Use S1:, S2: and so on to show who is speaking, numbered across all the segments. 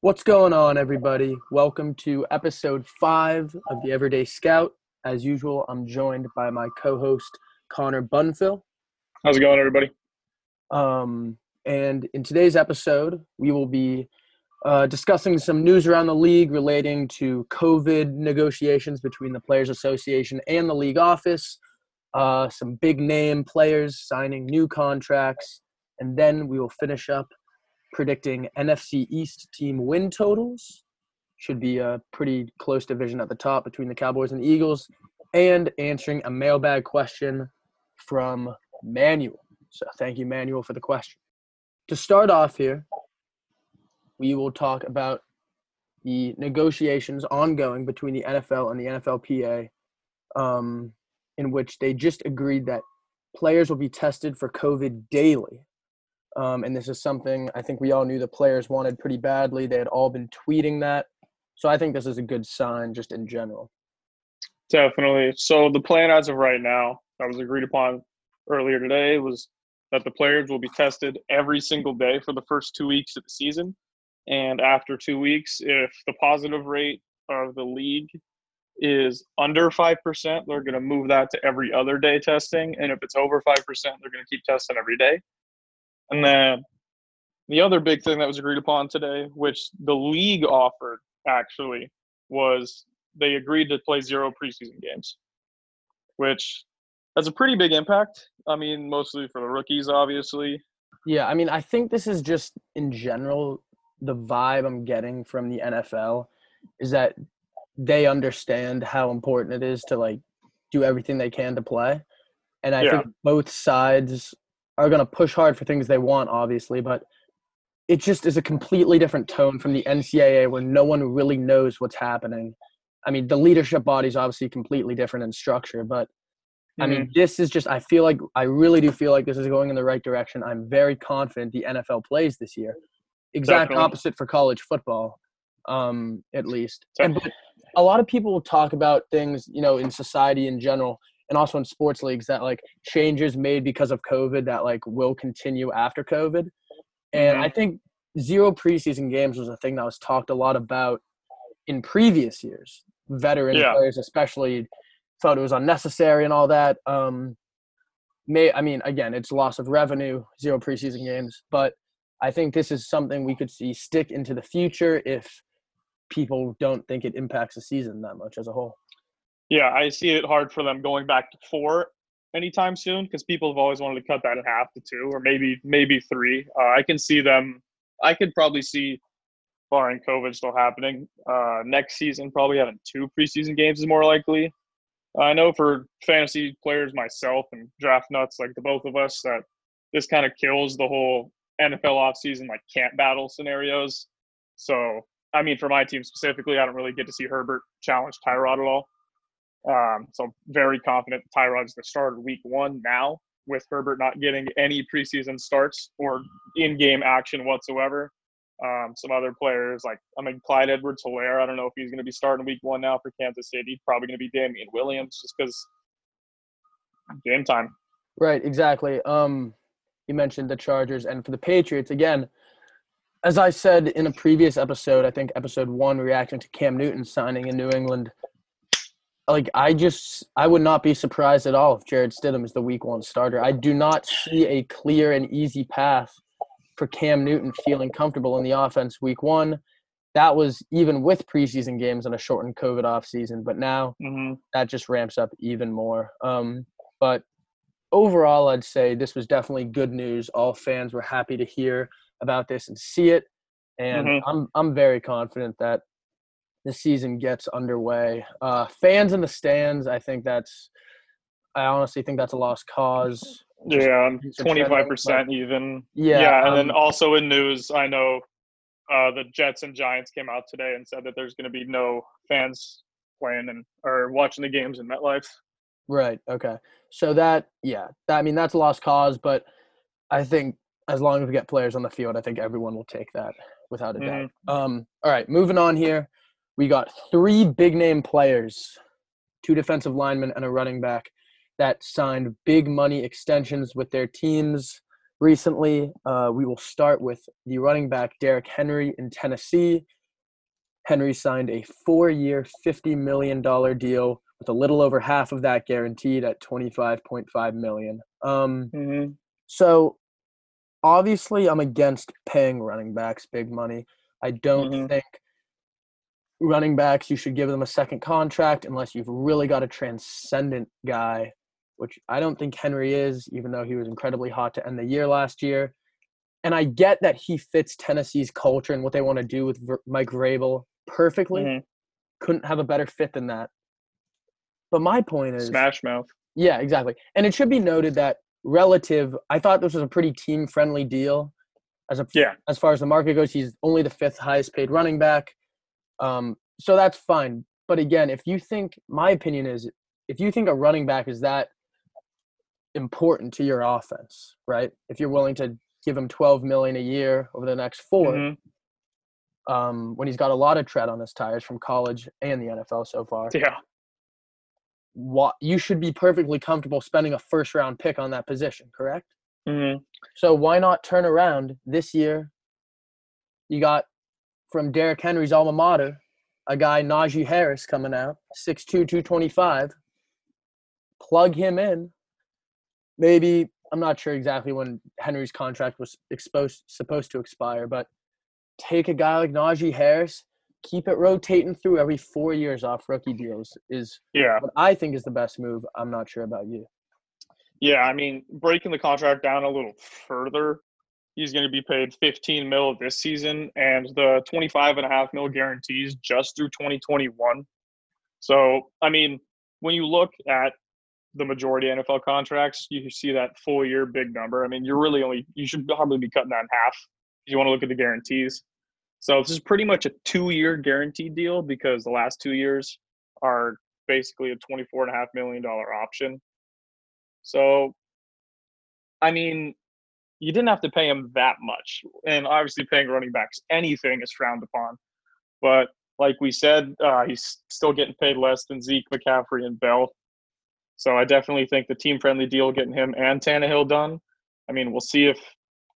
S1: What's going on, everybody? Welcome to episode five of the Everyday Scout. As usual, I'm joined by my co-host Connor Bunfill.
S2: How's it going, everybody?
S1: Um, and in today's episode, we will be uh, discussing some news around the league relating to COVID negotiations between the Players Association and the league office. Uh, some big name players signing new contracts, and then we will finish up predicting NFC East team win totals. Should be a pretty close division at the top between the Cowboys and the Eagles, and answering a mailbag question from Manuel. So thank you, Manuel, for the question. To start off here, we will talk about the negotiations ongoing between the NFL and the NFLPA, um, in which they just agreed that players will be tested for COVID daily. Um, and this is something I think we all knew the players wanted pretty badly. They had all been tweeting that. So I think this is a good sign just in general.
S2: Definitely. So the plan as of right now that was agreed upon earlier today was that the players will be tested every single day for the first two weeks of the season. And after two weeks, if the positive rate of the league is under 5%, they're going to move that to every other day testing. And if it's over 5%, they're going to keep testing every day. And then the other big thing that was agreed upon today, which the league offered actually, was they agreed to play zero preseason games, which has a pretty big impact. I mean, mostly for the rookies, obviously.
S1: Yeah, I mean, I think this is just in general the vibe I'm getting from the NFL is that they understand how important it is to like do everything they can to play. And I yeah. think both sides are going to push hard for things they want, obviously, but it just is a completely different tone from the NCAA where no one really knows what's happening. I mean, the leadership body is obviously completely different in structure, but I mean, mm-hmm. this is just, I feel like, I really do feel like this is going in the right direction. I'm very confident the NFL plays this year. Exact Definitely. opposite for college football, um, at least. And but a lot of people talk about things, you know, in society in general and also in sports leagues that like changes made because of COVID that like will continue after COVID. And mm-hmm. I think zero preseason games was a thing that was talked a lot about in previous years. Veteran yeah. players, especially, thought it was unnecessary and all that. Um, may I mean, again, it's loss of revenue, zero preseason games, but I think this is something we could see stick into the future if people don't think it impacts the season that much as a whole.
S2: Yeah, I see it hard for them going back to four anytime soon because people have always wanted to cut that in half to two or maybe maybe three. Uh, I can see them. I could probably see, barring COVID still happening, uh, next season probably having two preseason games is more likely. I know for fantasy players myself and draft nuts like the both of us that this kind of kills the whole NFL offseason like camp battle scenarios. So I mean, for my team specifically, I don't really get to see Herbert challenge Tyrod at all. Um, so very confident Tyrod's the starter week one now with Herbert not getting any preseason starts or in-game action whatsoever. Um, some other players like I mean Clyde Edwards Helaire. I don't know if he's going to be starting week one now for Kansas City. Probably going to be Damien Williams just because game time.
S1: Right, exactly. Um, you mentioned the Chargers and for the Patriots again. As I said in a previous episode, I think episode one, reacting to Cam Newton signing in New England like I just I would not be surprised at all if Jarrett Stidham is the week one starter. I do not see a clear and easy path for Cam Newton feeling comfortable in the offense week one. That was even with preseason games and a shortened COVID offseason, but now mm-hmm. that just ramps up even more. Um, but overall, I'd say this was definitely good news. All fans were happy to hear about this and see it, and mm-hmm. I'm I'm very confident that the season gets underway. Uh, fans in the stands, I think that's, I honestly think that's a lost cause.
S2: Yeah, twenty five percent even. Yeah, yeah, and um, then also in news, I know uh, the Jets and Giants came out today and said that there's going to be no fans playing and or watching the games in MetLife.
S1: Right. Okay. So that, yeah, that, I mean that's a lost cause, but I think as long as we get players on the field, I think everyone will take that without a doubt. Mm-hmm. Um, all right, moving on here we got three big name players, two defensive linemen and a running back that signed big money extensions with their teams recently. Uh, we will start with the running back Derrick Henry in Tennessee. Henry signed a four-year, fifty million dollar deal with a little over half of that guaranteed at twenty-five point five million. Um,
S2: Mm-hmm.
S1: so obviously, I'm against paying running backs big money. I don't
S2: Mhm.
S1: think running backs you should give them a second contract unless you've really got a transcendent guy, which I don't think Henry is, even though he was incredibly hot to end the year last year. And I get that he fits Tennessee's culture and what they want to do with Mike Vrabel perfectly.
S2: Mhm.
S1: Couldn't have a better fit than that. But my point is,
S2: Smash Mouth.
S1: yeah, exactly. And it should be noted that relative, I thought this was a pretty team friendly deal. As a
S2: Yeah.
S1: as far as the market goes, he's only the fifth highest paid running back. Um, so that's fine. But again, if you think my opinion is if you think a running back is that important to your offense, right? If you're willing to give him 12 million a year over the next 4
S2: Mhm.
S1: um, when he's got a lot of tread on his tires from college and the NFL so far,
S2: Yeah.
S1: what you should be perfectly comfortable spending a first round pick on that position, correct?
S2: Mm-hmm.
S1: So why not turn around this year? You got from Derrick Henry's alma mater, a guy Najee Harris coming out, 6'2", 225. Plug him in. Maybe I'm not sure exactly when Henry's contract was exposed supposed to expire, but take a guy like Najee Harris, keep it rotating through every four years off rookie deals is
S2: Yeah.
S1: what I think is the best move. I'm not sure about you.
S2: Yeah. I mean, breaking the contract down a little further, he's going to be paid 15 mil this season and the 25 and a half mil guarantees just through 2021. So, I mean, when you look at the majority of NFL contracts, you see that full year big number. I mean, you're really only, you should probably be cutting that in half if you want to look at the guarantees. So, this is pretty much a two year guaranteed deal because the last two years are basically a $24.5 million option. So, I mean, you didn't have to pay him that much. And obviously, paying running backs anything is frowned upon. But like we said, uh, he's still getting paid less than Zeke, McCaffrey, and Bell. So I definitely think the team friendly deal getting him and Tannehill done. I mean, we'll see if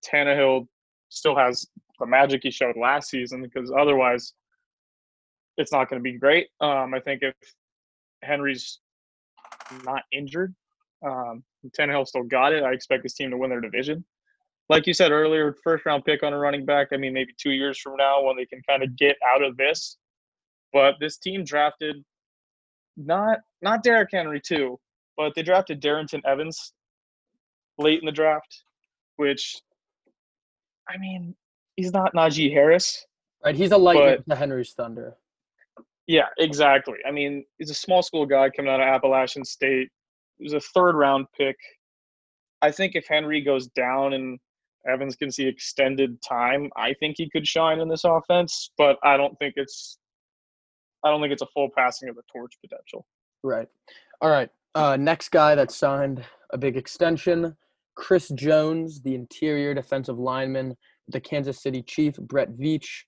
S2: Tannehill still has the magic he showed last season because otherwise it's not going to be great. Um, I think if Henry's not injured, um, Tannehill still got it. I expect this team to win their division. Like you said earlier, first round pick on a running back. I mean, maybe two years from now when they can kind of get out of this. But this team drafted not not Derrick Henry too, but they drafted Darrynton Evans late in the draft, which I mean, he's not Najee Harris.
S1: Right? He's a lightning to Henry's thunder.
S2: Yeah, exactly. I mean, he's a small school guy coming out of Appalachian State. He was a third round pick. I think if Henry goes down and Evans can see extended time, I think he could shine in this offense. But I don't think it's I don't think it's a full passing of the torch potential.
S1: Right. All right. Uh, next guy that signed a big extension, Chris Jones, the interior defensive lineman, the Kansas City Chief, Brett Veach,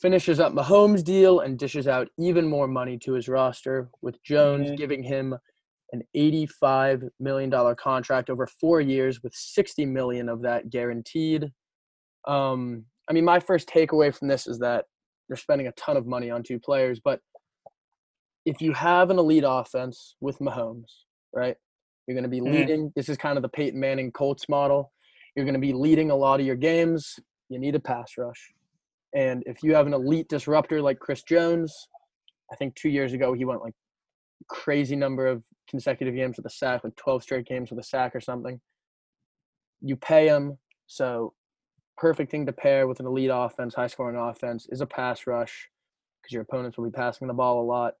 S1: finishes up Mahomes' deal and dishes out even more money to his roster, with Jones
S2: Mhm.
S1: giving him an $85 million contract over four years, with 60 million of that guaranteed. Um, I mean, my first takeaway from this is that they're spending a ton of money on two players, but if you have an elite offense with Mahomes, right? You're going to be
S2: Mhm.
S1: leading. This is kind of the Peyton Manning Colts model. You're going to be leading a lot of your games. You need a pass rush. And if you have an elite disruptor like Chris Jones, I think two years ago he went like crazy number of consecutive games with a sack, like 12 straight games with a sack or something. You pay him, so perfect thing to pair with an elite offense, high scoring offense is a pass rush because your opponents will be passing the ball a lot.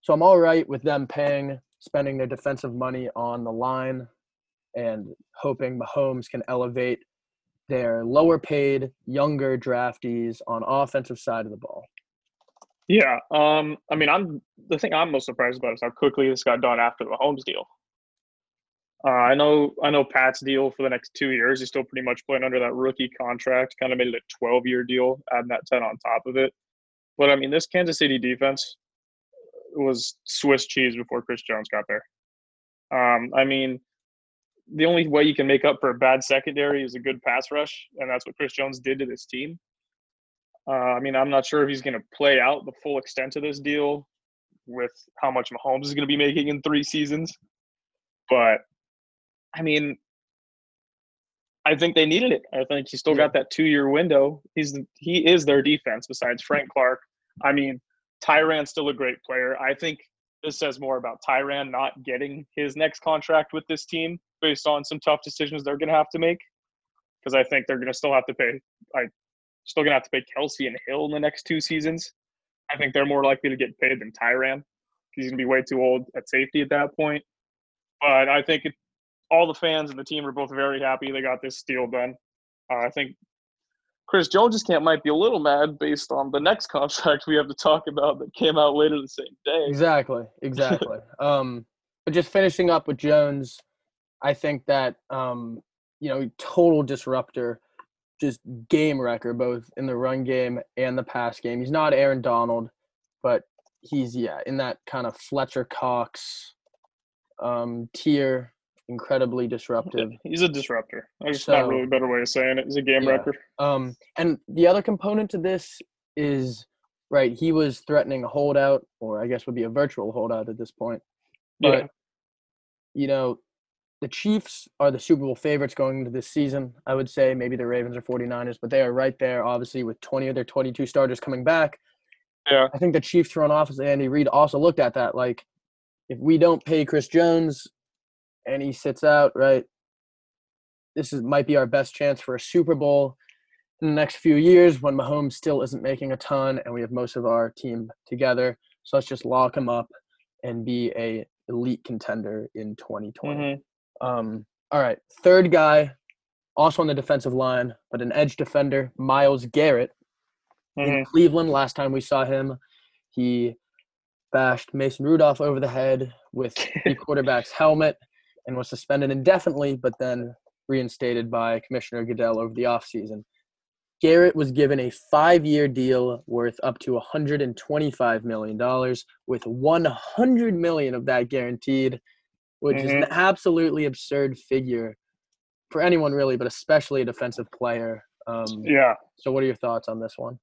S1: So I'm all right with them paying, spending their defensive money on the line and hoping Mahomes can elevate their lower paid, younger draftees on offensive side of the ball.
S2: Yeah. Um, I mean, I'm the thing I'm most surprised about is how quickly this got done after the Holmes deal. Uh, I know, I know Pat's deal for the next two years. He's still pretty much playing under that rookie contract. Kind of made it a 12 year deal, adding that 10 on top of it. But I mean, this Kansas City defense was Swiss cheese before Chris Jones got there. Um, I mean, the only way you can make up for a bad secondary is a good pass rush, and that's what Chris Jones did to this team. Uh, I mean, I'm not sure if he's going to play out the full extent of this deal with how much Mahomes is going to be making in three seasons, but I mean, I think they needed it. I think he still got that two year window. He's he is their defense besides Frank Clark. I mean, Tyrann's still a great player. I think this says more about Tyrann not getting his next contract with this team based on some tough decisions they're going to have to make. Because I think they're going to still have to pay. I still going to have to pay Kelce and Hill in the next two seasons. I think they're more likely to get paid than Tyrann. He's going to be way too old at safety at that point. But I think it, all the fans and the team are both very happy they got this deal done. Uh, I think Chris Jones' camp might be a little mad based on the next contract we have to talk about that came out later the same day.
S1: Exactly, exactly. um, but just finishing up with Jones, I think that um, you know, total disruptor, just game wrecker both in the run game and the pass game. He's not Aaron Donald, but he's yeah in that kind of Fletcher Cox um, tier incredibly disruptive.
S2: He's a disruptor. There's so, not really a better way of saying it. He's a game yeah. wrecker.
S1: Um, and the other component to this is right. He was threatening a holdout, or I guess would be a virtual holdout at this point. But yeah. you know, the Chiefs are the Super Bowl favorites going into this season. I would say maybe the Ravens or 49ers, but they are right there, obviously, with 20 of their 22 starters coming back.
S2: Yeah.
S1: I think the Chiefs front office, Andy Reid, also looked at that like, if we don't pay Chris Jones, and he sits out, right? This is might be our best chance for a Super Bowl in the next few years when Mahomes still isn't making a ton and we have most of our team together. So let's just lock him up and be a elite contender in 2020. Mm-hmm. Um, all right, third guy, also on the defensive line, but an edge defender, Myles Garrett. Mm-hmm. In Cleveland, last time we saw him, he bashed Mason Rudolph over the head with the quarterback's helmet and was suspended indefinitely, but then reinstated by Commissioner Goodell over the offseason. Garrett was given a five year deal worth up to $125 million, with 100 million of that guaranteed, which mm-hmm. is an mm-hmm. absolutely absurd figure for anyone, really, but especially a defensive player. Um,
S2: yeah.
S1: So, what are your thoughts on this one?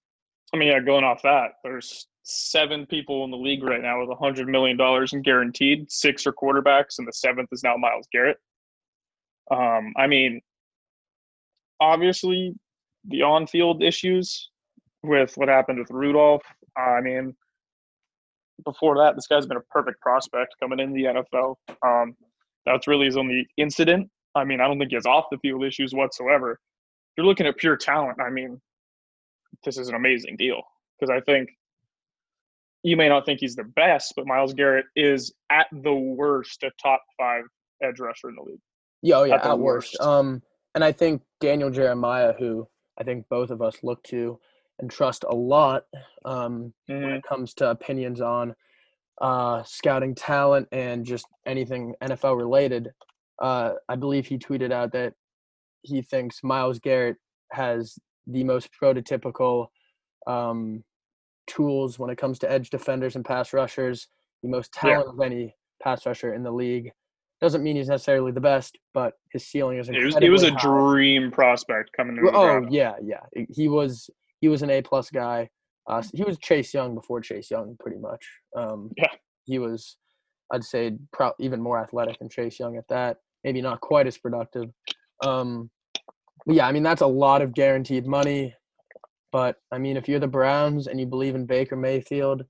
S2: I mean, yeah, going off that, there's seven people in the league right now with a hundred million dollars in guaranteed. Six are quarterbacks, and the seventh is now Myles Garrett. Um, I mean, obviously, the on-field issues with what happened with Rudolph. I mean, before that, this guy's been a perfect prospect coming in the NFL. Um, that's really his only incident. I mean, I don't think he has off the field issues whatsoever. If you're looking at pure talent, I mean, this is an amazing deal because I think you may not think he's the best, but Myles Garrett is at the worst a top five edge rusher in the league.
S1: Yeah, oh yeah, at, at worst. worst. Um, and I think Daniel Jeremiah, who I think both of us look to and trust a lot um, mm-hmm. when it mm-hmm. comes to opinions on uh, scouting talent and just anything NFL related. Uh, I believe he tweeted out that he thinks Myles Garrett has the most prototypical um, tools when it comes to edge defenders and pass rushers, the most talent yeah. of any pass rusher in the league. Doesn't mean he's necessarily the best, but his ceiling is incredibly
S2: He was, was a high. dream prospect coming in.
S1: Oh yeah, yeah. He was he was an A plus guy. Uh, he was Chase Young before Chase Young, pretty much. Um,
S2: yeah.
S1: He was, I'd say, pro- even more athletic than Chase Young at that. Maybe not quite as productive. Um, yeah, I mean that's a lot of guaranteed money. But I mean, if you're the Browns and you believe in Baker Mayfield,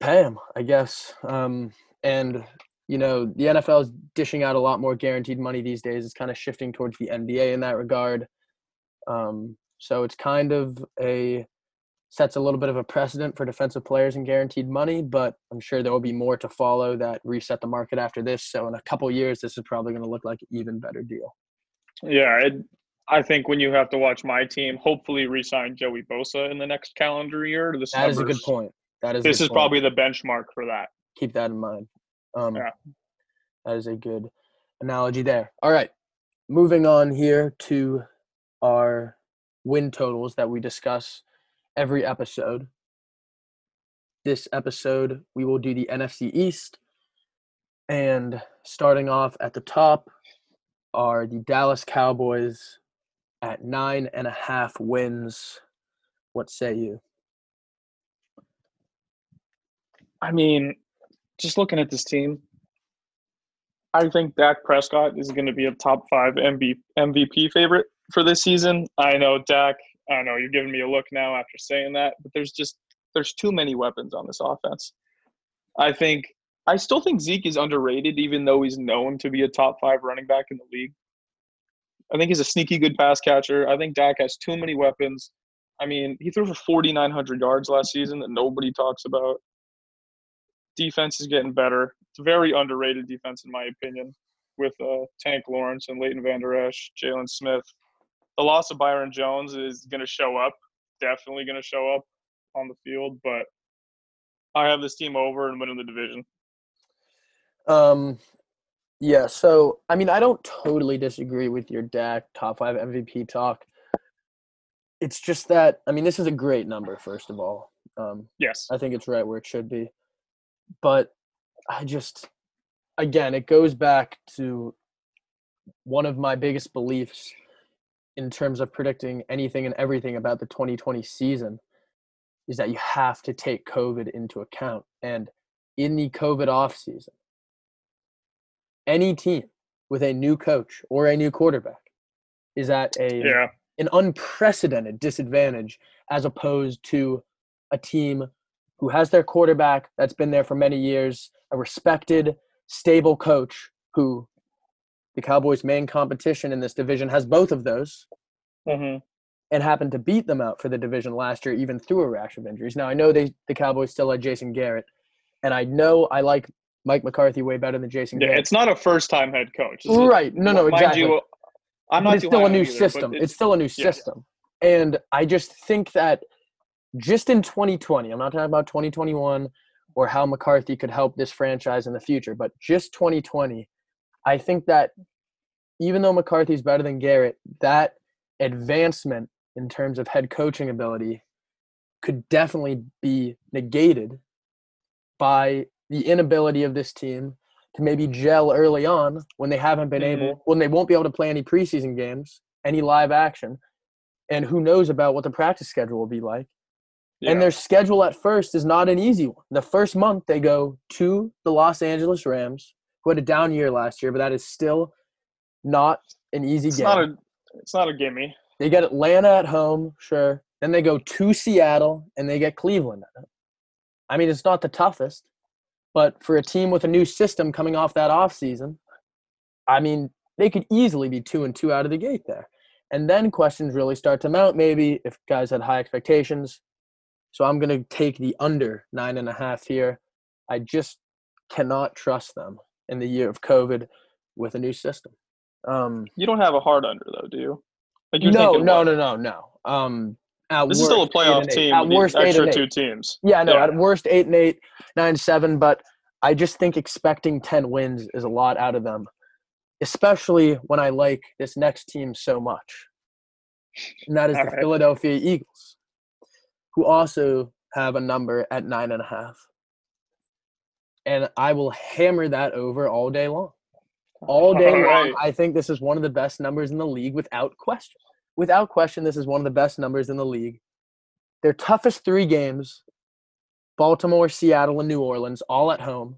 S1: pay him, I guess. Um, and you know, the NFL is dishing out a lot more guaranteed money these days. It's kind of shifting towards the NBA in that regard. Um, so it's kind of a sets a little bit of a precedent for defensive players and guaranteed money, but I'm sure there will be more to follow that reset the market after this. So in a couple years, this is probably going to look like an even better deal.
S2: Yeah, it, I think when you have to watch my team, hopefully resign Joey Bosa in the next calendar year.
S1: This that is a good point. That is
S2: this is
S1: point.
S2: probably the benchmark for that.
S1: Keep that in mind. Um, yeah. That is a good analogy there. All right, moving on here to our win totals that we discuss every episode. This episode, we will do the NFC East And starting off at the top are the Dallas Cowboys at nine and a half wins. What say you?
S2: I mean, just looking at this team, I think Dak Prescott is going to be a top five MVP favorite for this season. I know Dak. I know you're giving me a look now after saying that, but there's just there's too many weapons on this offense. I think I still think Zeke is underrated, even though he's known to be a top five running back in the league. I think he's a sneaky good pass catcher. I think Dak has too many weapons. I mean, he threw for 4,900 yards last season that nobody talks about. Defense is getting better. It's a very underrated defense, in my opinion, with uh, Tank Lawrence and Leighton Vander Esch, Jaylon Smith. The loss of Byron Jones is going to show up, definitely going to show up on the field, but I have this team over and winning the division.
S1: Um, yeah. So I mean, I don't totally disagree with your Dak top five MVP talk. It's just that I mean, this is a great number. First of all, um,
S2: yes,
S1: I think it's right where it should be. But I just, again, it goes back to one of my biggest beliefs in terms of predicting anything and everything about the 2020 season is that you have to take COVID into account. And in the COVID off season, any team with a new coach or a new quarterback is at a
S2: yeah.
S1: an unprecedented disadvantage as opposed to a team who has their quarterback that's been there for many years, a respected, stable coach who the Cowboys' main competition in this division has both of those.
S2: Mm-hmm.
S1: And happened to beat them out for the division last year, even through a rash of injuries. Now I know they the Cowboys still had Jason Garrett, and I know I like Mike McCarthy way better than Jason.
S2: Yeah,
S1: Garrett.
S2: it's not a first-time head coach,
S1: right? No, no, exactly. You,
S2: I'm not.
S1: it's still a new either, system. It's, it's, still a new system, and I just think that just in 2020, I'm not talking about 2021 or how McCarthy could help this franchise in the future, but just 2020, I think that even though McCarthy's better than Garrett, that advancement in terms of head coaching ability could definitely be negated by the inability of this team to maybe gel early on when they haven't been mm-hmm. able, when they won't be able to play any preseason games, any live action, and who knows about what the practice schedule will be like. Yeah. And their schedule at first is not an easy one. The first month they go to the Los Angeles Rams, who had a down year last year, but that is still not an easy
S2: it's
S1: game.
S2: Not a, it's not a gimme.
S1: They get Atlanta at home, sure. Then they go to Seattle and they get Cleveland. I mean, it's not the toughest, but for a team with a new system coming off that off season, I mean, they could easily be two and two out of the gate there. And then questions really start to mount, maybe if guys had high expectations. So I'm going to take the under nine and a half here. I just cannot trust them in the year of COVID with a new system. Um,
S2: you don't have a hard under though, do you?
S1: Like no, no, no, no, no. Um,
S2: at this worst, is still a playoff team. At worst, extra two teams.
S1: Yeah, no. Yeah. At worst, eight and eight, nine seven. But I just think expecting ten wins is a lot out of them, especially when I like this next team so much, and that is All the right. Philadelphia Eagles, who also have a number at nine and a half. And I will hammer that over all day long. All day all right. long. I think this is one of the best numbers in the league without question without question, this is one of the best numbers in the league. Their toughest three games Baltimore, Seattle, and New Orleans, all at home.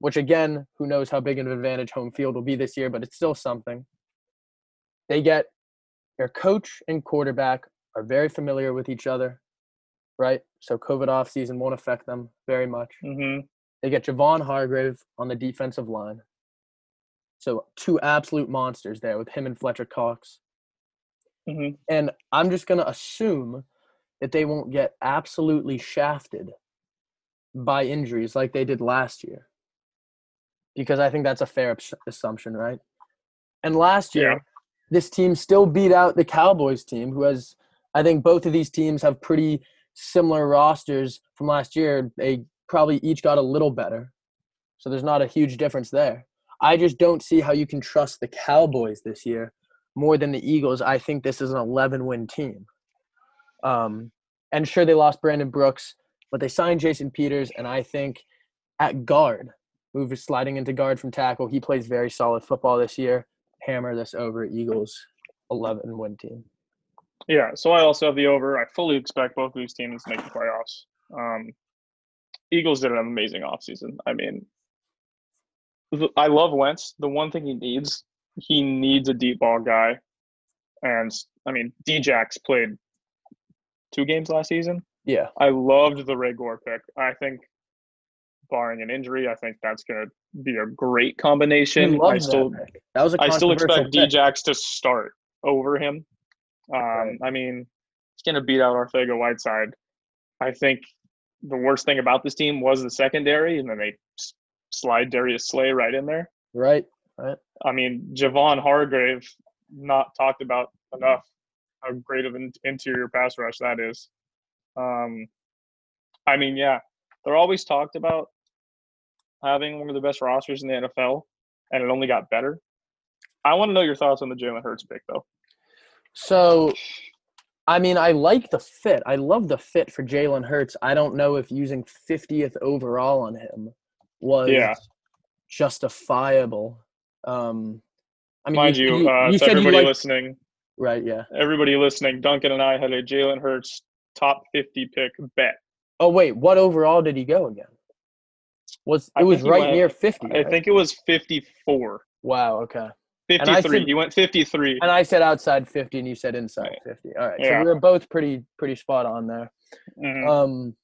S1: Which, again, who knows how big of an advantage home field will be this year, but it's still something. They get their coach and quarterback are very familiar with each other, right? So, COVID off season won't affect them very much.
S2: Mm-hmm.
S1: They get Javon Hargrave on the defensive line. So, two absolute monsters there with him and Fletcher Cox.
S2: Mm-hmm.
S1: And I'm just going to assume that they won't get absolutely shafted by injuries like they did last year. Because I think that's a fair assumption, right? And last year, yeah. this team still beat out the Cowboys team, who has, I think both of these teams have pretty similar rosters from last year. They probably each got a little better. So there's not a huge difference there. I just don't see how you can trust the Cowboys this year more than the Eagles, I think this is an 11 win team. Um, and sure, they lost Brandon Brooks, but they signed Jason Peters, and I think at guard, move sliding into guard from tackle. He plays very solid football this year. Hammer this over Eagles 11 win team.
S2: Yeah, so I also have the over. I fully expect both of these teams to make the playoffs. Um, Eagles did an amazing offseason. I mean, I love Wentz. The one thing he needs, he needs a deep ball guy. And I mean, Djax played two games last season.
S1: Yeah.
S2: I loved the Reagor pick. I think, barring an injury, I think that's going to be a great combination. I still,
S1: that, that, was a
S2: I still expect Djax to start over him. Um, right. I mean, he's going to beat out Arcega Whiteside. I think the worst thing about this team was the secondary, and then they slide Darius Slay right in there.
S1: Right. Right.
S2: I mean, Javon Hargrave, not talked about enough. How great of an interior pass rush that is. Um, I mean, yeah, they're always talked about having one of the best rosters in the NFL, and it only got better. I want to know your thoughts on the Jalen Hurts pick, though.
S1: So, I mean, I like the fit. I love the fit for Jalen Hurts. I don't know if using 50th overall on him was yeah. justifiable. Um,
S2: I mean, Mind you, you, uh, you everybody you listening,
S1: right? Yeah,
S2: everybody listening. Duncan and I had a Jalen Hurts top 50 pick bet.
S1: Oh wait, what overall did he go again? Was it was right went, near 50?
S2: Right? I think it was 54.
S1: Wow. Okay.
S2: 53. Said, he went 53.
S1: And I said outside 50, and you said inside right. 50. All right. Yeah. So we were both pretty pretty spot on there. Mm-hmm. Um,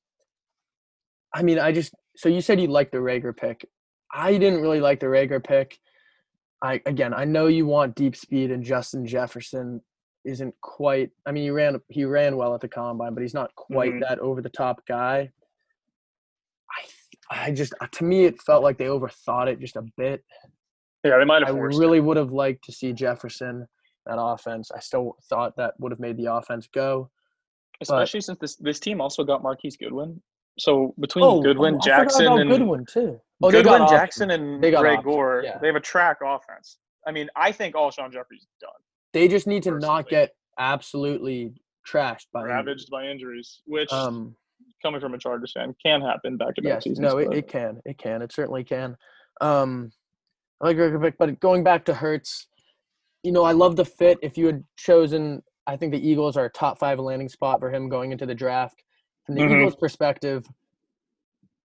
S1: I mean, I just so you said you liked the Reagor pick. I didn't really like the Reagor pick. I again, I know you want deep speed, and Justin Jefferson isn't quite. I mean, he ran he ran well at the combine, but he's not quite mm-hmm. that over the top guy. I I just to me it felt like they overthought it just a bit.
S2: Yeah, they might have.
S1: I really it. would have liked to see Jefferson that offense. I still thought that would have made the offense go.
S2: Especially but, since this this team also got Marquise Goodwin. So between oh, Goodwin, oh, Jackson, and
S1: Goodwin too. Oh,
S2: Goodwin, Jackson, and they got Reagor, yeah. they have a track offense. I mean, I think Alshon Jeffery's done.
S1: They just need to personally. not get absolutely trashed by
S2: ravaged injuries. by injuries, which um, coming from a Chargers fan can happen back to back
S1: yes, seasons. No, it, it, can. It can. It certainly can. Um, I like Rekovic, but going back to Hurts, you know, I love the fit. If you had chosen, I think the Eagles are a top five landing spot for him going into the draft. From the mm-hmm. Eagles' perspective,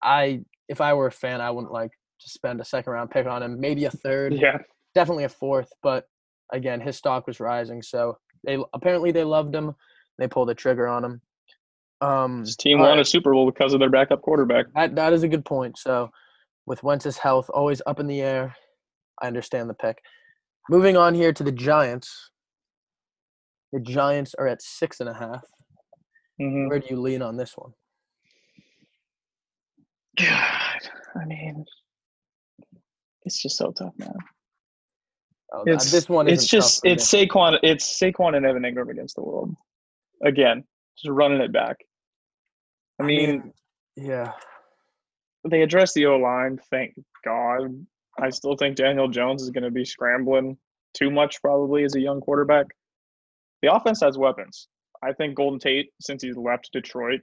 S1: I if I were a fan, I wouldn't like to spend a second round pick on him. Maybe a third.
S2: Yeah.
S1: Definitely a fourth, but again, his stock was rising, so they apparently they loved him. They pulled the trigger on him. Um,
S2: His team won right. a Super Bowl because of their backup quarterback.
S1: That that is a good point. So, with Wentz's health always up in the air, I understand the pick. Moving on here to the Giants. The Giants are at six and a half. Mm-hmm. Where do you lean on this one?
S2: God, I mean, it's just so tough, man.
S1: Oh, it's, this one.
S2: It's just it's Saquon. It's Saquon and Evan Engram against the world. Again, just running it back. I mean, I mean
S1: yeah.
S2: They addressed the O line. Thank God. I still think Daniel Jones is going to be scrambling too much probably as a young quarterback. The offense has weapons. I think Golden Tate, since he's left Detroit,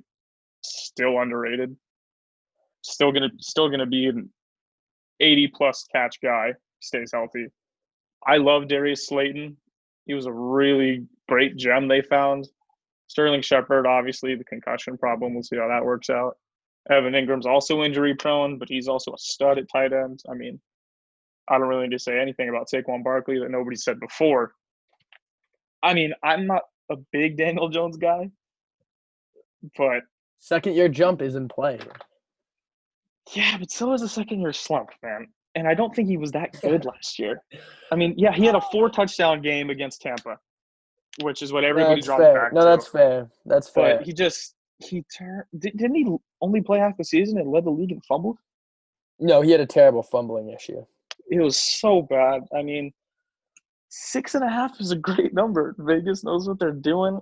S2: still underrated. Still gonna still gonna be an 80 plus catch guy. Stays healthy. I love Darius Slayton. He was a really great gem they found. Sterling Shepard, obviously, the concussion problem. We'll see how that works out. Evan Engram's also injury prone, but he's also a stud at tight end. I mean, I don't really need to say anything about Saquon Barkley that nobody said before. I mean, I'm not a big Daniel Jones guy, but
S1: second year jump is in play.
S2: Yeah, but so is a second year slump, man. And I don't think he was that good last year. I mean, yeah, he had a four touchdown game against Tampa, which is what everybody
S1: that's
S2: dropped
S1: fair.
S2: back.
S1: No,
S2: to.
S1: that's fair. That's fair.
S2: But he just he turned. Didn't he only play half the season and led the league in fumbles?
S1: No, he had a terrible fumbling issue.
S2: It was so bad. I mean, six and a half is a great number. Vegas knows what they're doing.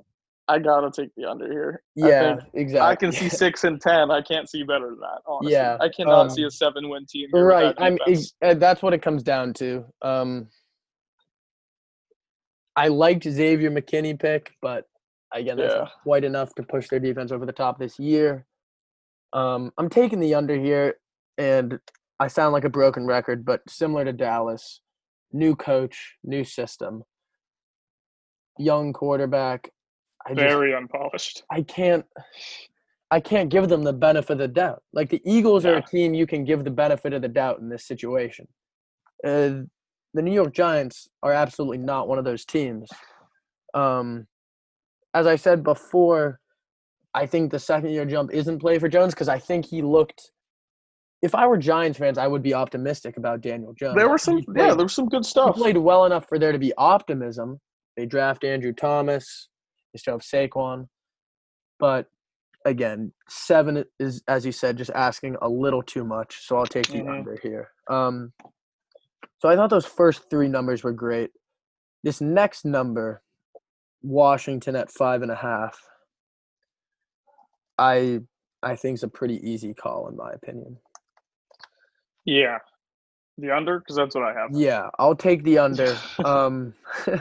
S2: I gotta take the under here.
S1: Yeah, I exactly.
S2: I can see six and ten. I can't see better than that. Honestly. Yeah, I cannot um, see a seven-win team.
S1: Right. I mean, uh, that's what it comes down to. Um, I liked Xavier McKinney pick, but again, that's yeah. quite enough to push their defense over the top this year. Um, I'm taking the under here, and I sound like a broken record, but similar to Dallas, new coach, new system, young quarterback. I just,
S2: Very unpolished.
S1: I can't I can't give them the benefit of the doubt. Like the Eagles are a team you can give the benefit of the doubt in this situation. Uh, the New York Giants are absolutely not one of those teams. Um, as I said before, I think the second year jump isn't play for Jones because I think he looked. If I were Giants fans, I would be optimistic about Daniel Jones.
S2: There were some,
S1: he
S2: yeah, there was some good stuff.
S1: he played well enough for there to be optimism. They draft Andrew Thomas. They still have Saquon. But again, seven is, as you said, just asking a little too much. So I'll take the
S2: Mhm.
S1: under here. Um, so I thought those first three numbers were great. This next number, Washington at five and a half, I I think is a pretty easy call in my opinion.
S2: Yeah, the under because that's what I have.
S1: Yeah, I'll take the under. um,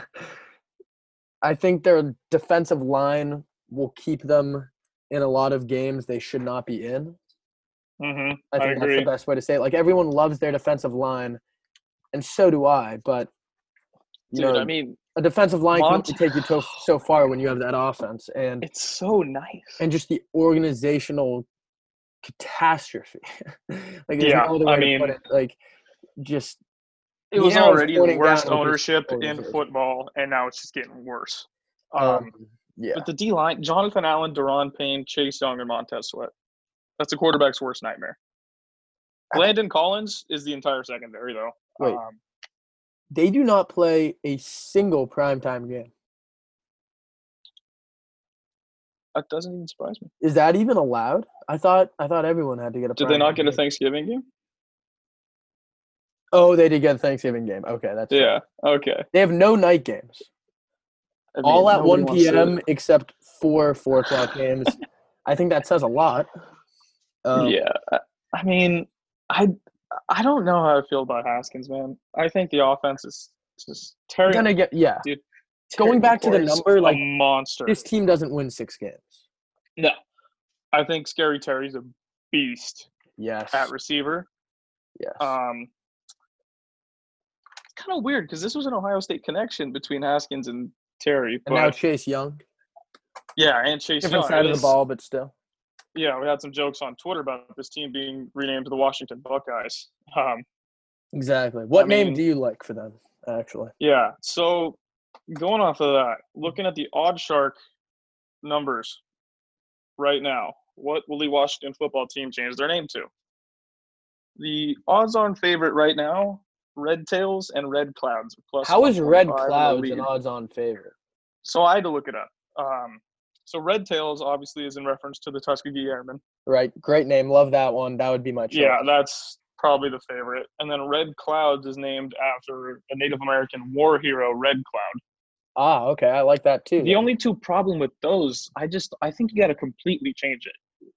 S1: I think their defensive line will keep them in a lot of games they should not be in.
S2: hmm
S1: I
S2: I,
S1: think that's the best way to say it. Like everyone loves their defensive line, and so do I. But you
S2: Dude,
S1: know,
S2: I mean,
S1: a defensive line can
S2: Mont-
S1: only take you to, so far when you have that offense, and
S2: it's so nice.
S1: and just the organizational catastrophe. like there's
S2: Yeah,
S1: no other
S2: I
S1: way to put
S2: mean-
S1: it. Like just
S2: it was already the worst
S1: down with his
S2: ownership in football, and now it's just getting worse. Um,
S1: um, yeah.
S2: But the D line, Jonathan Allen, Daron Payne, Chase Young, and Montez Sweat. That's a quarterback's worst nightmare. Landon Collins is the entire secondary, though.
S1: Wait.
S2: Um,
S1: they do not play a single primetime game.
S2: That doesn't even surprise me.
S1: Is that even allowed? I thought I thought everyone had to get a.
S2: Did they not get a. Thanksgiving game?
S1: Oh, they did get a Thanksgiving game. Okay, that's.
S2: Yeah. Okay.
S1: They have no night games.
S2: I mean,
S1: All at one p.m. except four four o'clock games. I think that says a lot. Um,
S2: yeah. I- mean, I I don't know how I feel about Haskins, man. I think the offense is just Terry.
S1: Gonna get yeah.
S2: Terry
S1: going back to the number, like,
S2: monster.
S1: This team doesn't win six games.
S2: no, I think Scary Terry's a beast
S1: Yes.
S2: at receiver.
S1: yes.
S2: Um, it's kind of weird because this was an Ohio State connection between Haskins and Terry,
S1: and now Chase Young,
S2: yeah, and Chase
S1: different
S2: Young.
S1: side of the ball, but still.
S2: Yeah, we had some jokes on Twitter about this team being renamed to the Washington Buckeyes. Um,
S1: Exactly. What name
S2: mean-
S1: do you like for them? Actually,
S2: yeah, so going off of that, looking at the OddsShark numbers right now, what will the Washington football team change their name to? The odds-on favorite right now, Red Tails and Red Clouds. Plus
S1: how is Red
S2: 125 in the
S1: Clouds an odds-on favorite?
S2: So I had to look it up. Um, so Red Tails obviously is in reference to the Tuskegee Airmen.
S1: Right. Great name. Love that one. That would be my choice.
S2: Yeah, that's probably the favorite. And then Red Clouds is named after a Native American war hero, Red Cloud.
S1: Ah, okay. I like that too.
S2: The only two problem with those, I just I think you got to completely change it.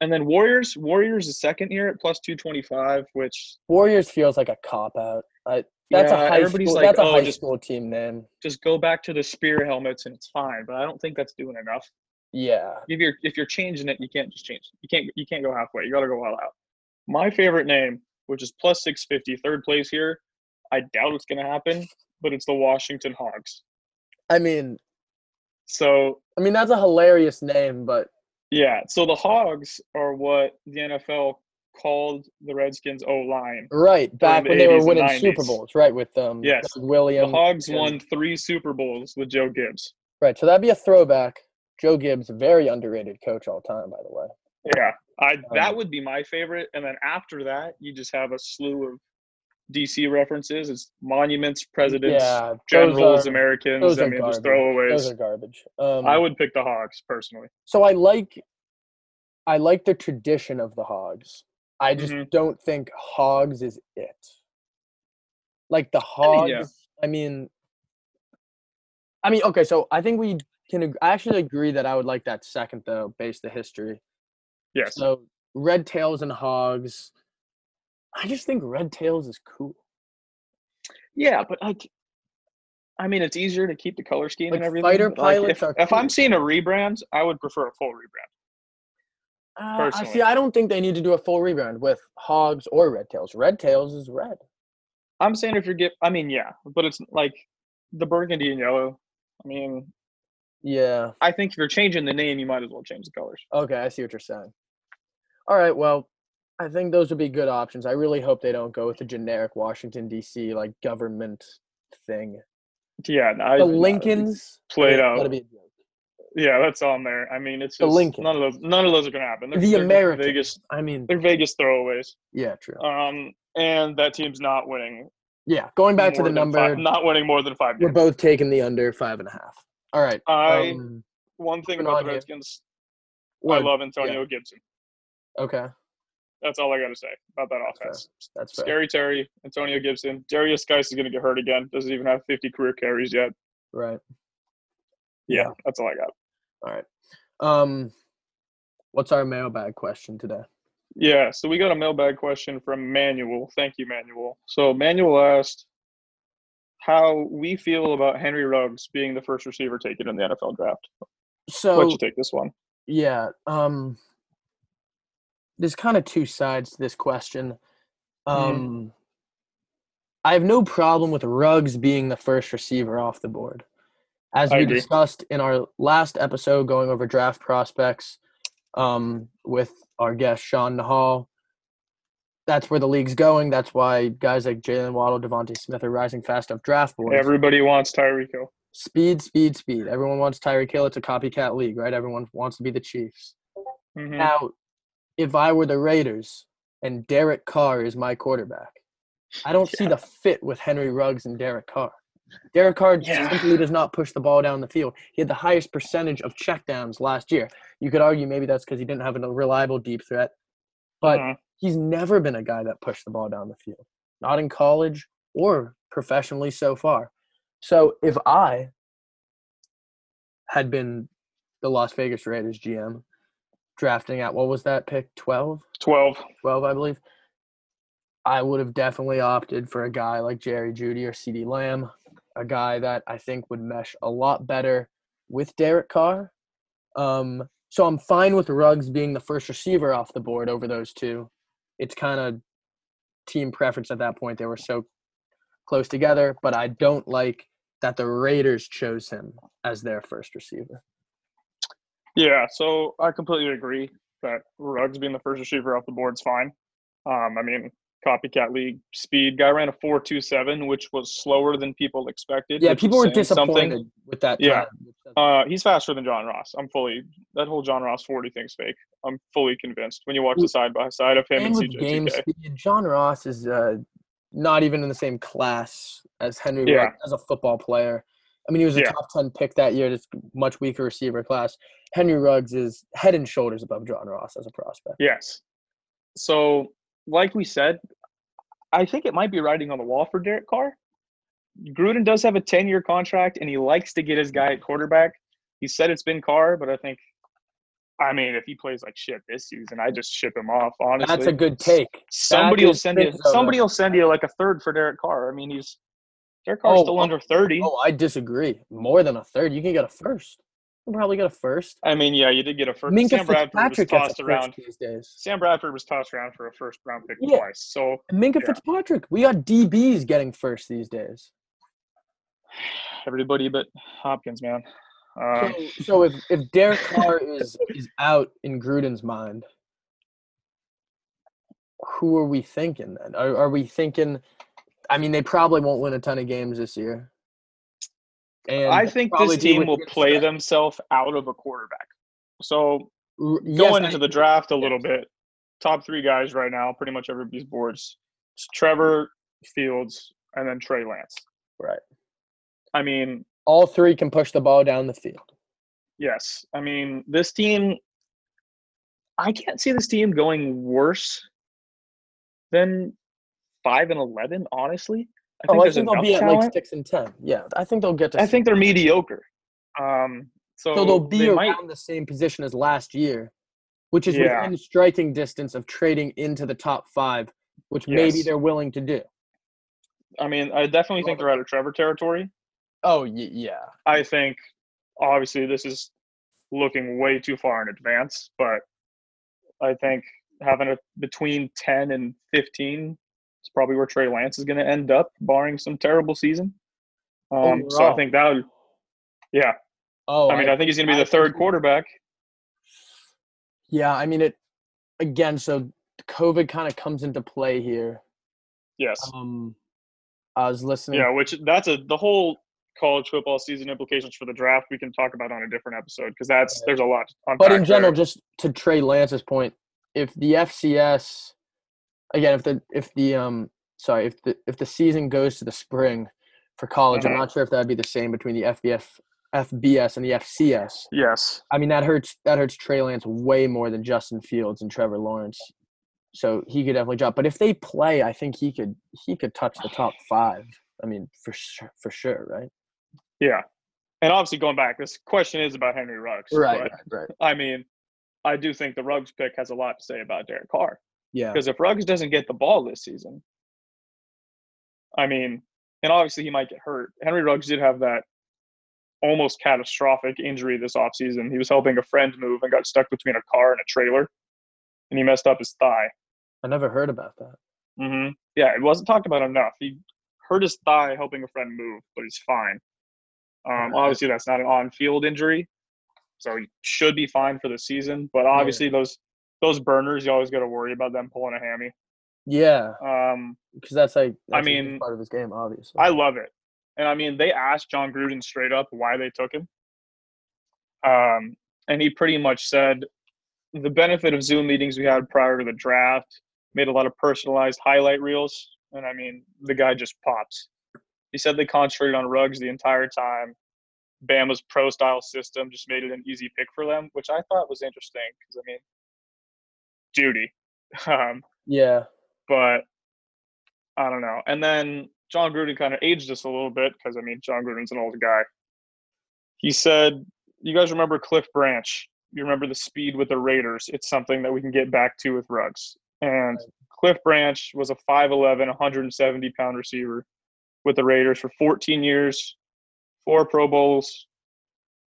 S2: And then Warriors, Warriors is second year at plus two twenty five, which
S1: Warriors feels like a cop out. I, that's
S2: Yeah,
S1: a high
S2: everybody's
S1: school.
S2: like,
S1: that's a
S2: "Oh,
S1: high
S2: just-
S1: school team name.
S2: just go back to the spear helmets and it's fine. But I don't think that's doing enough.
S1: Yeah.
S2: If you're if you're changing it, you can't just change. It. You can't you can't go halfway. You got to go all out. My favorite name, which is plus 650, third place here. I doubt it's going to happen, but it's the Washington Hogs.
S1: I mean,
S2: So
S1: I mean that's a hilarious name, but
S2: yeah, so the Hogs are what the NFL called the Redskins O line.
S1: right back
S2: the
S1: when they were winning Super Bowls, right with um
S2: Yes.
S1: Doug
S2: The Hogs
S1: and-
S2: won three Super Bowls with Joe Gibbs.
S1: Right, so that'd be a throwback. Joe Gibbs, very underrated coach all time, by the way.
S2: Yeah, I that
S1: Um,
S2: would be my favorite. And then after that, you just have a slew of DC references. It's monuments, presidents,
S1: yeah,
S2: generals,
S1: are-
S2: Americans. I mean, just
S1: garbage. Those
S2: throwaways.
S1: are garbage. Um,
S2: I would pick the Hogs personally.
S1: So I like, I like the tradition of the Hogs. I just
S2: Mhm.
S1: don't think Hogs is it. Like the
S2: I
S1: Hogs.
S2: mean,
S1: I mean,
S2: yeah.
S1: I mean, okay. So I think we can. ag- I actually agree that I would like that second though, based the history.
S2: Yes.
S1: So red tails and hogs. I just think red tails is cool.
S2: Yeah, but like, I mean, it's easier to keep the color scheme
S1: Like,
S2: and everything.
S1: fighter
S2: but, like,
S1: pilots
S2: if,
S1: are
S2: if I'm seeing a rebrand, I would prefer a full rebrand.
S1: Uh, I see. I don't think they need to do a full rebrand with Hogs or Red Tails. Red Tails is red.
S2: I'm saying if you're get, I mean, yeah, but it's like the burgundy and yellow. I mean,
S1: Yeah.
S2: I think if you're changing the name, you might as well change the colors.
S1: Okay, I see what you're saying. All right. Well, I think those would be good options. I really hope they don't go with the generic Washington D.C. like government thing.
S2: Yeah, no,
S1: The Lincolns
S2: played out.
S1: be a joke.
S2: Yeah, that's on there. I mean, it's
S1: The
S2: just
S1: Lincoln.
S2: none of those. None of those are gonna happen. They're,
S1: The
S2: they're just
S1: American.
S2: Vegas.
S1: I mean,
S2: They're Vegas throwaways.
S1: yeah, true.
S2: Um, and that team's not winning.
S1: Yeah, going back to the number,
S2: five, not winning more than five
S1: we're both taking the under five and a half. All right.
S2: I
S1: um,
S2: one thing about the. Redskins, I love Antonio Gibson.
S1: Okay,
S2: That's all I got to say about that offense.
S1: that's fair.
S2: Scary Terry, Antonio Gibson, Derrius Guice is going to get hurt again. Doesn't even have 50 career carries yet.
S1: Right.
S2: Yeah,
S1: Yeah.
S2: that's all I got.
S1: All right. Um, what's our mailbag question today?
S2: Yeah, so we got a mailbag question from Manuel. Thank you, Manuel. So Manuel asked how we feel about Henry Ruggs being the first receiver taken in the NFL draft.
S1: So
S2: Let you take this one.
S1: Yeah. Um there's kind of two sides to this question. Um I have no problem with Ruggs being the first receiver off the board. As
S2: I
S1: we
S2: agree.
S1: discussed in our last episode going over draft prospects um with our guest Sean Nahal. That's where the league's going. That's why guys like Jaylen Waddle, DeVonta Smith are rising fast off draft boards.
S2: Everybody wants Tyreek Hill.
S1: speed, speed, speed. Everyone wants Tyreek Hill. It's a copycat league, right? Everyone wants to be the Chiefs.
S2: Mhm.
S1: Now, if I were the Raiders and Derek Carr is my quarterback, I don't see the fit with Henry Ruggs and Derek Carr. Derek Carr
S2: Yeah.
S1: simply does not push the ball down the field. He had the highest percentage of checkdowns last year. You could argue maybe that's because he didn't have a reliable deep threat, but
S2: Mhm.
S1: he's never been a guy that pushed the ball down the field, not in college or professionally so far. So if I had been the Las Vegas Raiders GM drafting at what was that pick 12
S2: 12.
S1: 12 I believe. I would have definitely opted for a guy like Jerry Jeudy or CeeDee Lamb a guy that I think would mesh a lot better with Derek Carr. Um so I'm fine with Ruggs being the first receiver off the board over those two. It's kind of team preference at that point. They were so close together but I don't like that the Raiders chose him as their first receiver
S2: Yeah, so I completely agree that Ruggs being the first receiver off the board is fine. Um, I mean, copycat league speed guy ran a four two seven, which was slower than people expected.
S1: Yeah, people were disappointed
S2: something.
S1: with that.
S2: Yeah. Uh, he's faster than John Ross. I'm fully that whole John Ross forty thing's fake. I'm fully convinced when you watch the side by side of him
S1: and
S2: and,
S1: with game
S2: CJ2K.
S1: speed, John Ross is uh, not even in the same class as Henry
S2: Yeah.
S1: As a football player. I mean, he was a
S2: Yeah.
S1: top ten pick that year. Just much weaker receiver class. Henry Ruggs is head and shoulders above John Ross as a prospect.
S2: Yes. So, like we said, I think it might be writing on the wall for Derek Carr. Gruden does have a 10 year contract and he likes to get his guy at quarterback. He said it's been Carr, but I think, I mean, if he plays like shit this season, I just ship him off, honestly.
S1: That's a good take.
S2: Somebody
S1: That
S2: will send you somebody will send you like a third for Derek Carr. I mean, he's Derek Carr's
S1: Oh,
S2: still
S1: oh,
S2: under 30.
S1: Oh, I disagree. More than a third. You can get a first. You probably get a first.
S2: I mean, yeah, you did get a first.
S1: Minkah
S2: Sam Bradford was
S1: Fitzpatrick
S2: tossed around.
S1: these days.
S2: Sam Bradford was tossed around for a first round pick
S1: Yeah.
S2: twice. So
S1: Minkah
S2: Yeah.
S1: Fitzpatrick. We got DBs getting first these days.
S2: everybody but Hopkins, man. Um,
S1: So, so if, if Derek Carr is is out in Gruden's mind, who are we thinking then? Are, are we thinking? I mean, they probably won't win a ton of games this year. And
S2: I think this team will play themselves out of a quarterback. So
S1: R- yes,
S2: going
S1: I
S2: into the draft a little
S1: Yes.
S2: bit, top three guys right now, pretty much everybody's boards. It's Trevor Fields and then Trey Lance.
S1: Right.
S2: I mean,
S1: All three can push the ball down the field.
S2: yes. I mean, this team. I can't see this team going worse than five and eleven. Honestly, I think
S1: oh, I think they'll be at
S2: talent.
S1: like six and ten. Yeah, I think they'll get to.
S2: I
S1: six.
S2: think they're mediocre. Um, so,
S1: so they'll be
S2: they
S1: around
S2: might
S1: the same position as last year, which is
S2: Yeah.
S1: within striking distance of trading into the top five, which maybe they're willing to do.
S2: I mean, I definitely think they're out of Trevor territory.
S1: Oh y- yeah,
S2: I think obviously this is looking way too far in advance, but I think having a between 10 and 15 is probably where Trey Lance is going to end up, barring some terrible season. Um, so I think that would, yeah.
S1: Oh,
S2: I mean, I think he's going to be
S1: I
S2: the third quarterback.
S1: yeah. I mean, it again. So COVID kind of comes into play here.
S2: Yes.
S1: Um, I was listening.
S2: Yeah, which that's a the whole college football season implications for the draft we can talk about on a different episode because that's there's a lot. To
S1: But in general,
S2: there.
S1: just to Trey Lance's point, if the FCS, again, if the if the um sorry if the if the season goes to the spring for college, I'm
S2: Mhm.
S1: not sure if that'd be the same between the FBF FBS and the FCS.
S2: yes,
S1: I mean that hurts that hurts Trey Lance way more than Justin Fields and Trevor Lawrence. So he could definitely drop. But if they play, I think he could he could touch the top five. I mean, for sure, for sure, right?
S2: yeah, and obviously going back, this question is about Henry Ruggs.
S1: Right,
S2: but,
S1: right.
S2: I mean, I do think the Ruggs pick has a lot to say about Derek Carr
S1: Yeah.
S2: because if Ruggs doesn't get the ball this season, I mean, and obviously he might get hurt. Henry Ruggs did have that almost catastrophic injury this offseason. He was helping a friend move and got stuck between a car and a trailer, and he messed up his thigh.
S1: I never heard about that.
S2: hmm Yeah, it wasn't talked about enough. He hurt his thigh helping a friend move, but he's fine. Um,
S1: Right.
S2: obviously, that's not an on-field injury, so he should be fine for the season. But obviously, those those burners, you always got to worry about them pulling a hammy.
S1: Yeah,
S2: Um,
S1: because that's like
S2: I
S1: that's a
S2: mean,
S1: part of his game, obviously.
S2: I love it, and I mean, they asked Jon Gruden straight up why they took him, um, and he pretty much said the benefit of Zoom meetings we had prior to the draft made a lot of personalized highlight reels, and I mean, the guy just pops. He said they concentrated on Ruggs the entire time. Bama's pro style system just made it an easy pick for them, which I thought was interesting because I mean, duty. Um,
S1: yeah,
S2: but I don't know. And then Jon Gruden kind of aged us a little bit because I mean, Jon Gruden's an old guy. He said, "You guys remember Cliff Branch? You remember the speed with the Raiders? It's something that we can get back to with Ruggs." And Cliff Branch was a 5'11", 170 pound receiver with the Raiders for 14 years, four Pro Bowls,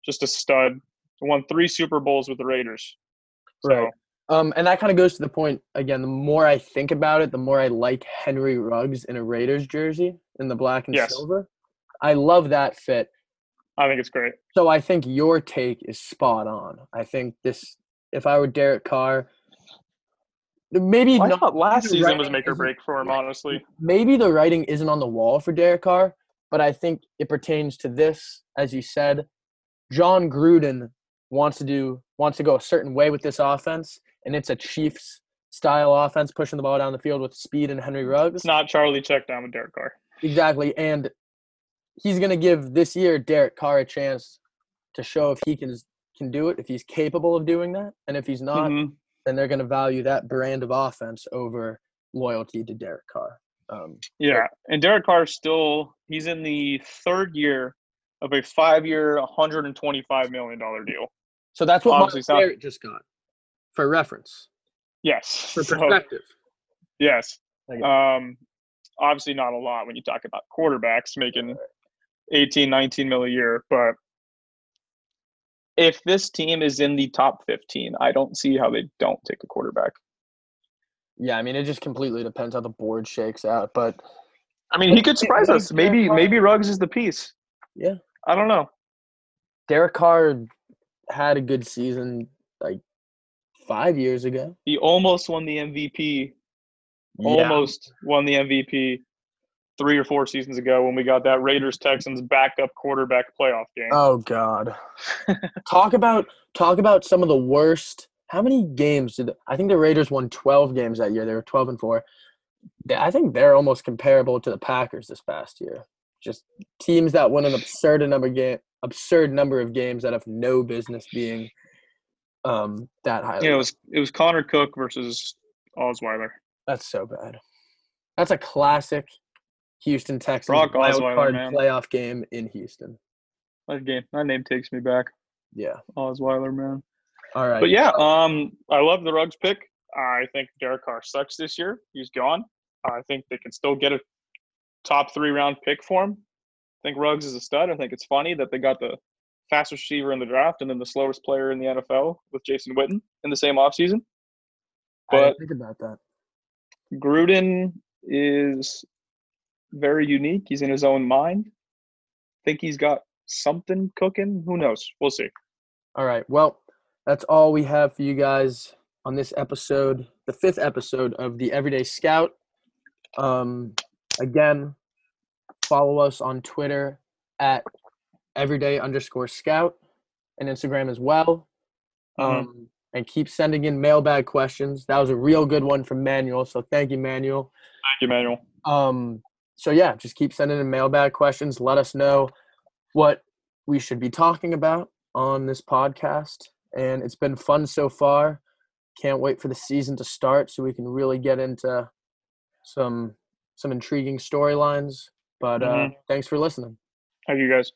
S2: just a stud. Won three Super Bowls with the Raiders. So,
S1: Right. Um, and that kind of goes to the point again. The more I think about it, the more I like Henry Ruggs in a Raiders jersey in the black and
S2: Yes.
S1: silver. I love that fit.
S2: I think it's great.
S1: So I think your take is spot on. I think this. If I were Derek Carr, maybe
S2: I
S1: not.
S2: last season was make or break for him, honestly.
S1: maybe the writing isn't on the wall for Derek Carr, but I think it pertains to this, as you said. Jon Gruden wants to do wants to go a certain way with this offense, and it's a Chiefs style offense, pushing the ball down the field with speed and Henry Ruggs.
S2: It's not Charlie check down with Derek Carr.
S1: Exactly, and he's going to give this year Derek Carr a chance to show if he can can do it, if he's capable of doing that, and if he's not,
S2: Mhm.
S1: then they're going to value that brand of offense over loyalty to Derek Carr. Um,
S2: Yeah, and Derek Carr still he's in the third year of a five-year, 125 million dollar deal.
S1: so that's what
S2: Obviously, Myles
S1: Garrett just got, for reference,
S2: Yes,
S1: for
S2: So,
S1: perspective.
S2: yes. Um, obviously not a lot when you talk about quarterbacks making 18, 19 mil a year, but if this team is in the top 15, I don't see how they don't take a quarterback.
S1: Yeah, I mean, it just completely depends how the board shakes out, but
S2: I mean, he could surprise us. Maybe, maybe Ruggs is the piece.
S1: Yeah.
S2: I don't know.
S1: Derek Carr had a good season like five years ago.
S2: He almost won the MVP
S1: Yeah.
S2: almost won the MVP three or four seasons ago when we got that Raiders Texans backup quarterback playoff game.
S1: Oh God. talk about talk about some of the worst. How many games did I think the Raiders won? Twelve games that year. They were twelve and four. I think they're almost comparable to the Packers this past year. Just teams that won an absurd number game, absurd number of games that have no business being um, that high.
S2: you know, it was it was Connor Cook versus Osweiler.
S1: That's so bad. That's a classic Houston Texans
S2: Brock
S1: wild
S2: Osweiler,
S1: card
S2: man.
S1: playoff game in Houston.
S2: That game, that name takes me back.
S1: Yeah.
S2: Osweiler, man.
S1: All right.
S2: But yeah, um, I love the Ruggs pick. I think Derek Carr sucks this year. He's gone. I think they can still get a top three round pick for him. I think Ruggs is a stud. I think it's funny that they got the fastest receiver in the draft and then the slowest player in the NFL with Jason Witten in the same offseason.
S1: I
S2: But
S1: think about that.
S2: Gruden is very unique. He's in his own mind. Think he's got something cooking. Who knows? We'll see.
S1: All right. Well, that's all we have for you guys on this episode, the fifth episode of the Everyday Scout. Um, again, follow us on Twitter at everyday underscore scout and Instagram as well.
S2: Mhm.
S1: Um, and keep sending in mailbag questions. That was a real good one from Manuel. So thank you, Manuel.
S2: Thank you, Manuel.
S1: Um, so yeah, just keep sending in mailbag questions. Let us know what we should be talking about on this podcast. And it's been fun so far. Can't wait for the season to start so we can really get into some some intriguing storylines. But uh,
S2: Mhm.
S1: thanks for listening.
S2: How you guys?